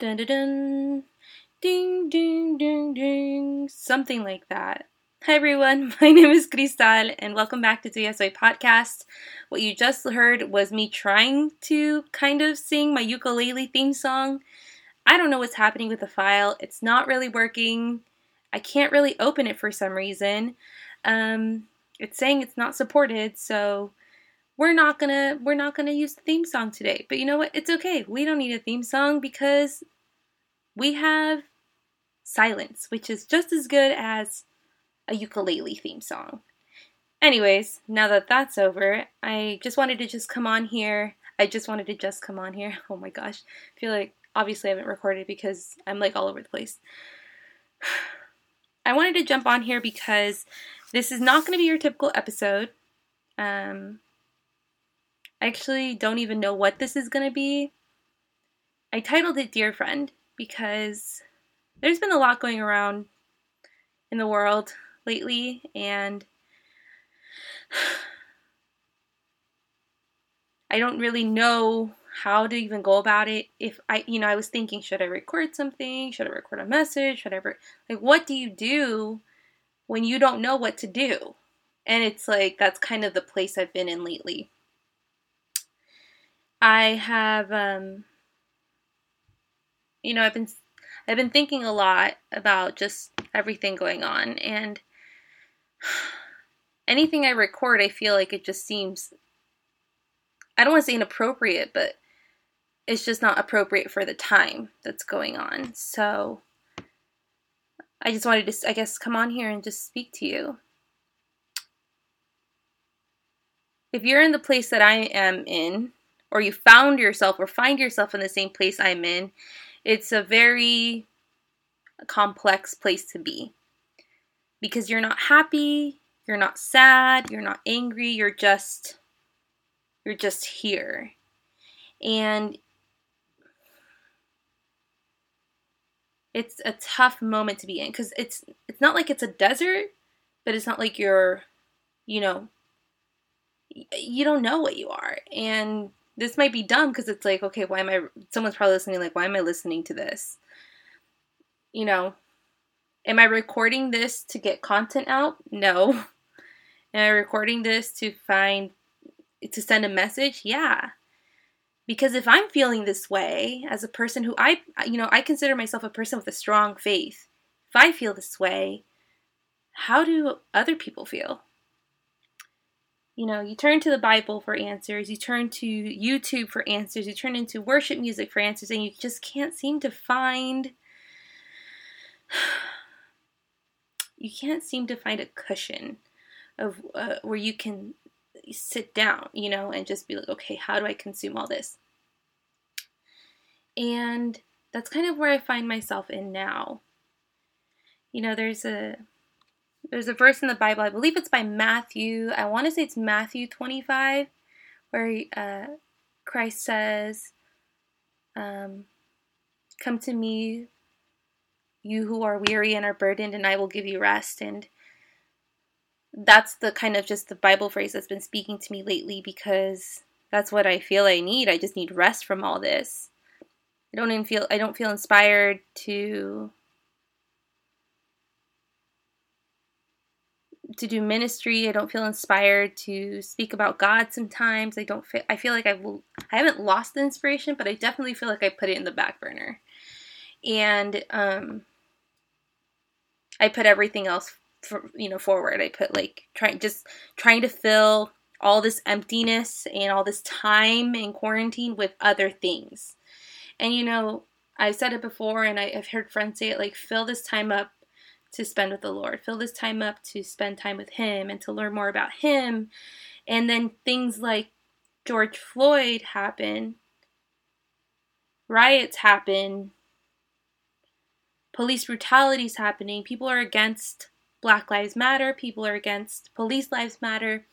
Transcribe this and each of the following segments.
Dun dun dun. Ding ding ding ding. Something like that. Hi everyone, my name is Cristal and welcome back to TSI Podcast. What you just heard was me trying to kind of sing my ukulele theme song. I don't know what's happening with the file. It's not really working. I can't really open it for some reason. Um, it's saying it's not supported, so we're not gonna we're not gonna use the theme song today. But you know what? It's okay. We don't need a theme song because we have silence, which is just as good as a ukulele theme song. Anyways, now that that's over, I just wanted to just come on here. I just wanted to just come on here. Oh my gosh. I feel like obviously I haven't recorded because I'm like all over the place. I wanted to jump on here because this is not going to be your typical episode. Um, I actually don't even know what this is going to be. I titled it Dear Friend because there's been a lot going around in the world lately, and I don't really know how to even go about it. If I, you know, I was thinking, should I record something? Should I record a message? Should like, what do you do when you don't know what to do? And it's like, that's kind of the place I've been in lately. I have, um, you know, I've been, I've been thinking a lot about just everything going on, and anything I record, I feel like it just seems, I don't want to say inappropriate, but it's just not appropriate for the time that's going on. So, I just wanted to, I guess, come on here and just speak to you. If you're in the place that I am in, or you found yourself or find yourself in the same place I'm in, it's a very complex place to be. Because you're not happy, you're not sad, you're not angry, you're just you're just here. And it's a tough moment to be in cuz it's it's not like it's a desert, but it's not like you're you know you don't know what you are and this might be dumb because it's like, okay, why am I? Someone's probably listening, like, why am I listening to this? You know, am I recording this to get content out? No. Am I recording this to find, to send a message? Yeah. Because if I'm feeling this way as a person who I, you know, I consider myself a person with a strong faith, if I feel this way, how do other people feel? You know, you turn to the Bible for answers, you turn to YouTube for answers, you turn into worship music for answers, and you just can't seem to find. You can't seem to find a cushion of uh, where you can sit down, you know, and just be like, okay, how do I consume all this? And that's kind of where I find myself in now. You know, there's a there's a verse in the Bible, I believe it's by Matthew. I want to say it's Matthew 25, where uh, Christ says, um, Come to me, you who are weary and are burdened, and I will give you rest. And that's the kind of just the Bible phrase that's been speaking to me lately because that's what I feel I need. I just need rest from all this. I don't even feel I don't feel inspired to to do ministry. I don't feel inspired to speak about God sometimes. I don't feel I feel like I've I haven't lost the inspiration, but I definitely feel like I put it in the back burner. And um I put everything else for, you know forward. I put like trying just trying to fill all this emptiness and all this time in quarantine with other things. And you know, I've said it before and I, have heard friends say it like fill this time up to spend with the Lord. Fill this time up to spend time with Him and to learn more about Him. And then things like George Floyd happen, riots happen, police brutality is happening, people are against Black Lives Matter, people are against Police Lives Matter.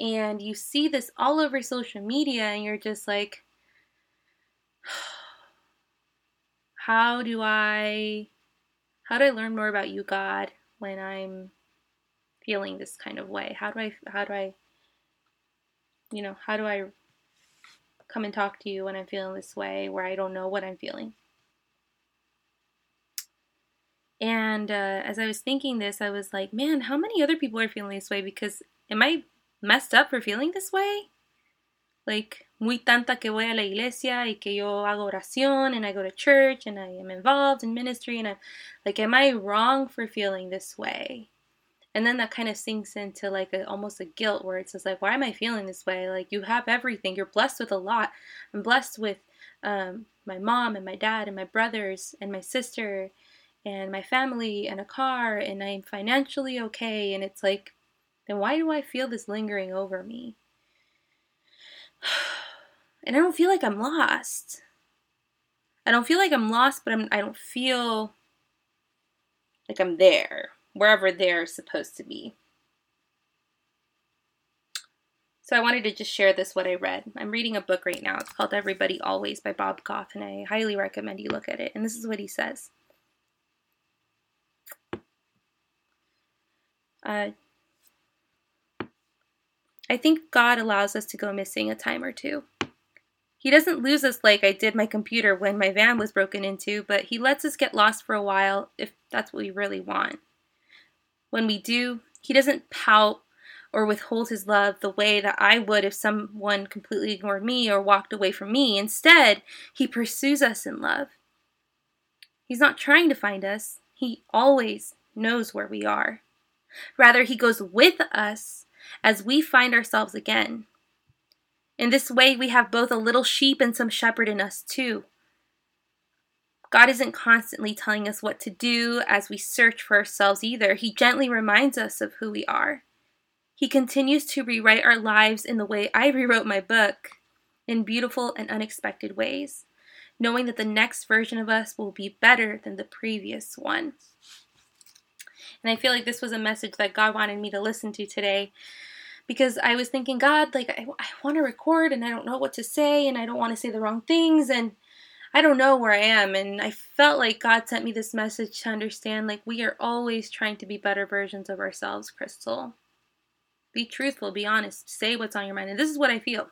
And you see this all over social media, and you're just like, how do I how do I learn more about you, God, when I'm feeling this kind of way? How do I, how do I, you know, how do I come and talk to you when I'm feeling this way where I don't know what I'm feeling? And uh, as I was thinking this, I was like, man, how many other people are feeling this way? Because am I messed up for feeling this way? Like, muy tanta que voy a la iglesia y que yo hago oración and I go to church and I am involved in ministry and I'm like am I wrong for feeling this way? And then that kind of sinks into like a, almost a guilt where it's says like why am I feeling this way? Like you have everything. You're blessed with a lot. I'm blessed with um, my mom and my dad and my brothers and my sister and my family and a car and I'm financially okay and it's like then why do I feel this lingering over me? And I don't feel like I'm lost. I don't feel like I'm lost, but I'm, I don't feel like I'm there, wherever they're supposed to be. So I wanted to just share this what I read. I'm reading a book right now. It's called Everybody Always by Bob Goff, and I highly recommend you look at it. And this is what he says. Uh, I think God allows us to go missing a time or two. He doesn't lose us like I did my computer when my van was broken into, but He lets us get lost for a while if that's what we really want. When we do, He doesn't pout or withhold His love the way that I would if someone completely ignored me or walked away from me. Instead, He pursues us in love. He's not trying to find us, He always knows where we are. Rather, He goes with us as we find ourselves again. In this way, we have both a little sheep and some shepherd in us, too. God isn't constantly telling us what to do as we search for ourselves either. He gently reminds us of who we are. He continues to rewrite our lives in the way I rewrote my book, in beautiful and unexpected ways, knowing that the next version of us will be better than the previous one. And I feel like this was a message that God wanted me to listen to today because I was thinking, God, like, I, I want to record and I don't know what to say and I don't want to say the wrong things and I don't know where I am. And I felt like God sent me this message to understand, like, we are always trying to be better versions of ourselves, Cristal. Be truthful, be honest, say what's on your mind. And this is what I feel.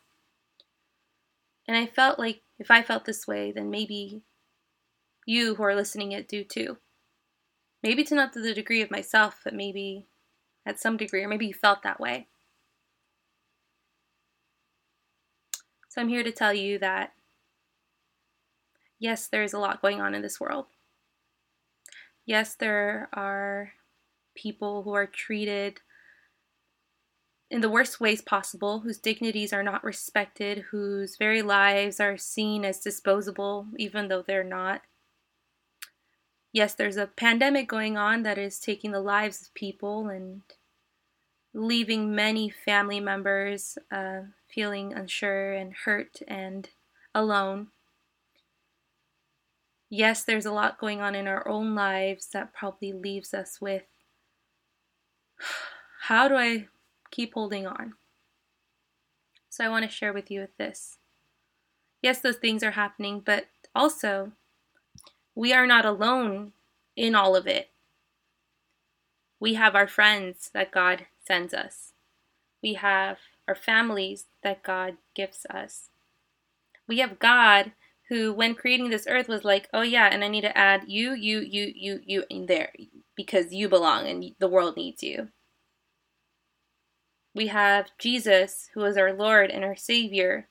And I felt like if I felt this way, then maybe you who are listening it do too. Maybe to not to the degree of myself, but maybe at some degree, or maybe you felt that way. So I'm here to tell you that yes, there is a lot going on in this world. Yes, there are people who are treated in the worst ways possible, whose dignities are not respected, whose very lives are seen as disposable, even though they're not. Yes, there's a pandemic going on that is taking the lives of people and leaving many family members uh, feeling unsure and hurt and alone. Yes, there's a lot going on in our own lives that probably leaves us with how do I keep holding on? So I want to share with you with this. Yes, those things are happening, but also we are not alone in all of it. We have our friends that God sends us. We have our families that God gives us. We have God who, when creating this earth, was like, oh yeah, and I need to add you, you, you, you, you in there because you belong and the world needs you. We have Jesus, who is our Lord and our Savior,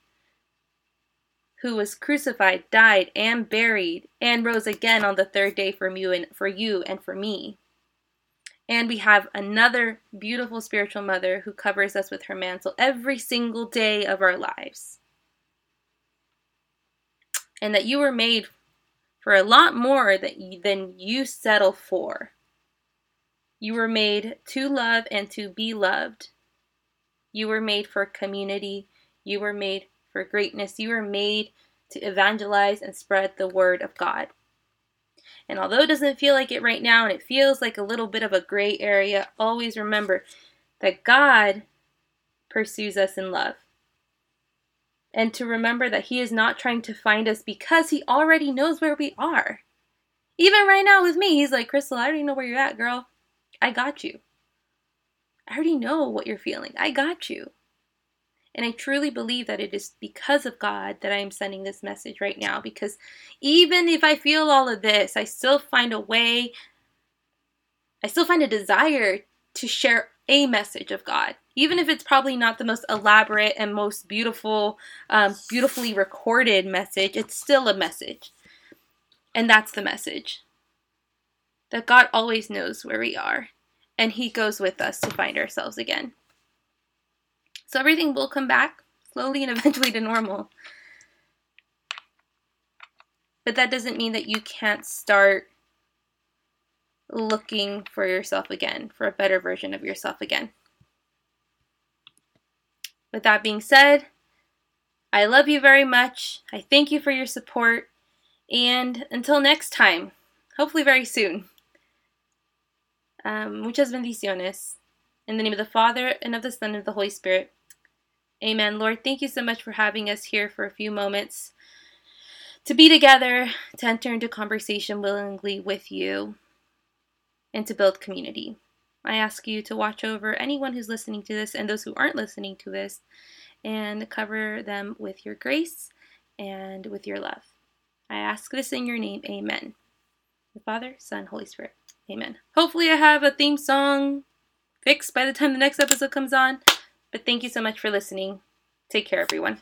who was crucified, died, and buried, and rose again on the third day for you and for you and for me. And we have another beautiful spiritual mother who covers us with her mantle every single day of our lives. And that you were made for a lot more than you settle for. You were made to love and to be loved. You were made for community. You were made for greatness. You were made to evangelize and spread the word of God. And although it doesn't feel like it right now and it feels like a little bit of a gray area, always remember that God pursues us in love. And to remember that He is not trying to find us because He already knows where we are. Even right now with me, He's like, Cristal, I already know where you're at, girl. I got you. I already know what you're feeling. I got you. And I truly believe that it is because of God that I am sending this message right now. Because even if I feel all of this, I still find a way I still find a desire to share a message of God, even if it's probably not the most elaborate and most beautiful, um, beautifully recorded message. It's still a message, and that's the message that God always knows where we are, and He goes with us to find ourselves again. So everything will come back slowly and eventually to normal. But that doesn't mean that you can't start looking for yourself again, for a better version of yourself again. With that being said, I love you very much. I thank you for your support. And until next time, hopefully very soon. Um, muchas bendiciones. In the name of the Father, and of the Son, and of the Holy Spirit. Amen. Lord, thank you so much for having us here for a few moments to be together, to enter into conversation willingly with you, and to build community. I ask you to watch over anyone who's listening to this and those who aren't listening to this and cover them with your grace and with your love. I ask this in your name. Amen. The Father, Son, Holy Spirit. Amen. Hopefully, I have a theme song fixed by the time the next episode comes on. But thank you so much for listening. Take care, everyone.